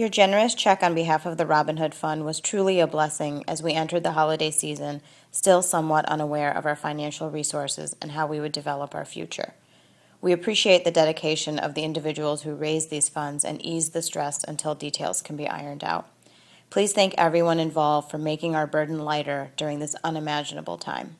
Your generous check on behalf of the Robin Hood Fund was truly a blessing as we entered the holiday season, still somewhat unaware of our financial resources and how we would develop our future. We appreciate the dedication of the individuals who raised these funds and eased the stress until details can be ironed out. Please thank everyone involved for making our burden lighter during this unimaginable time.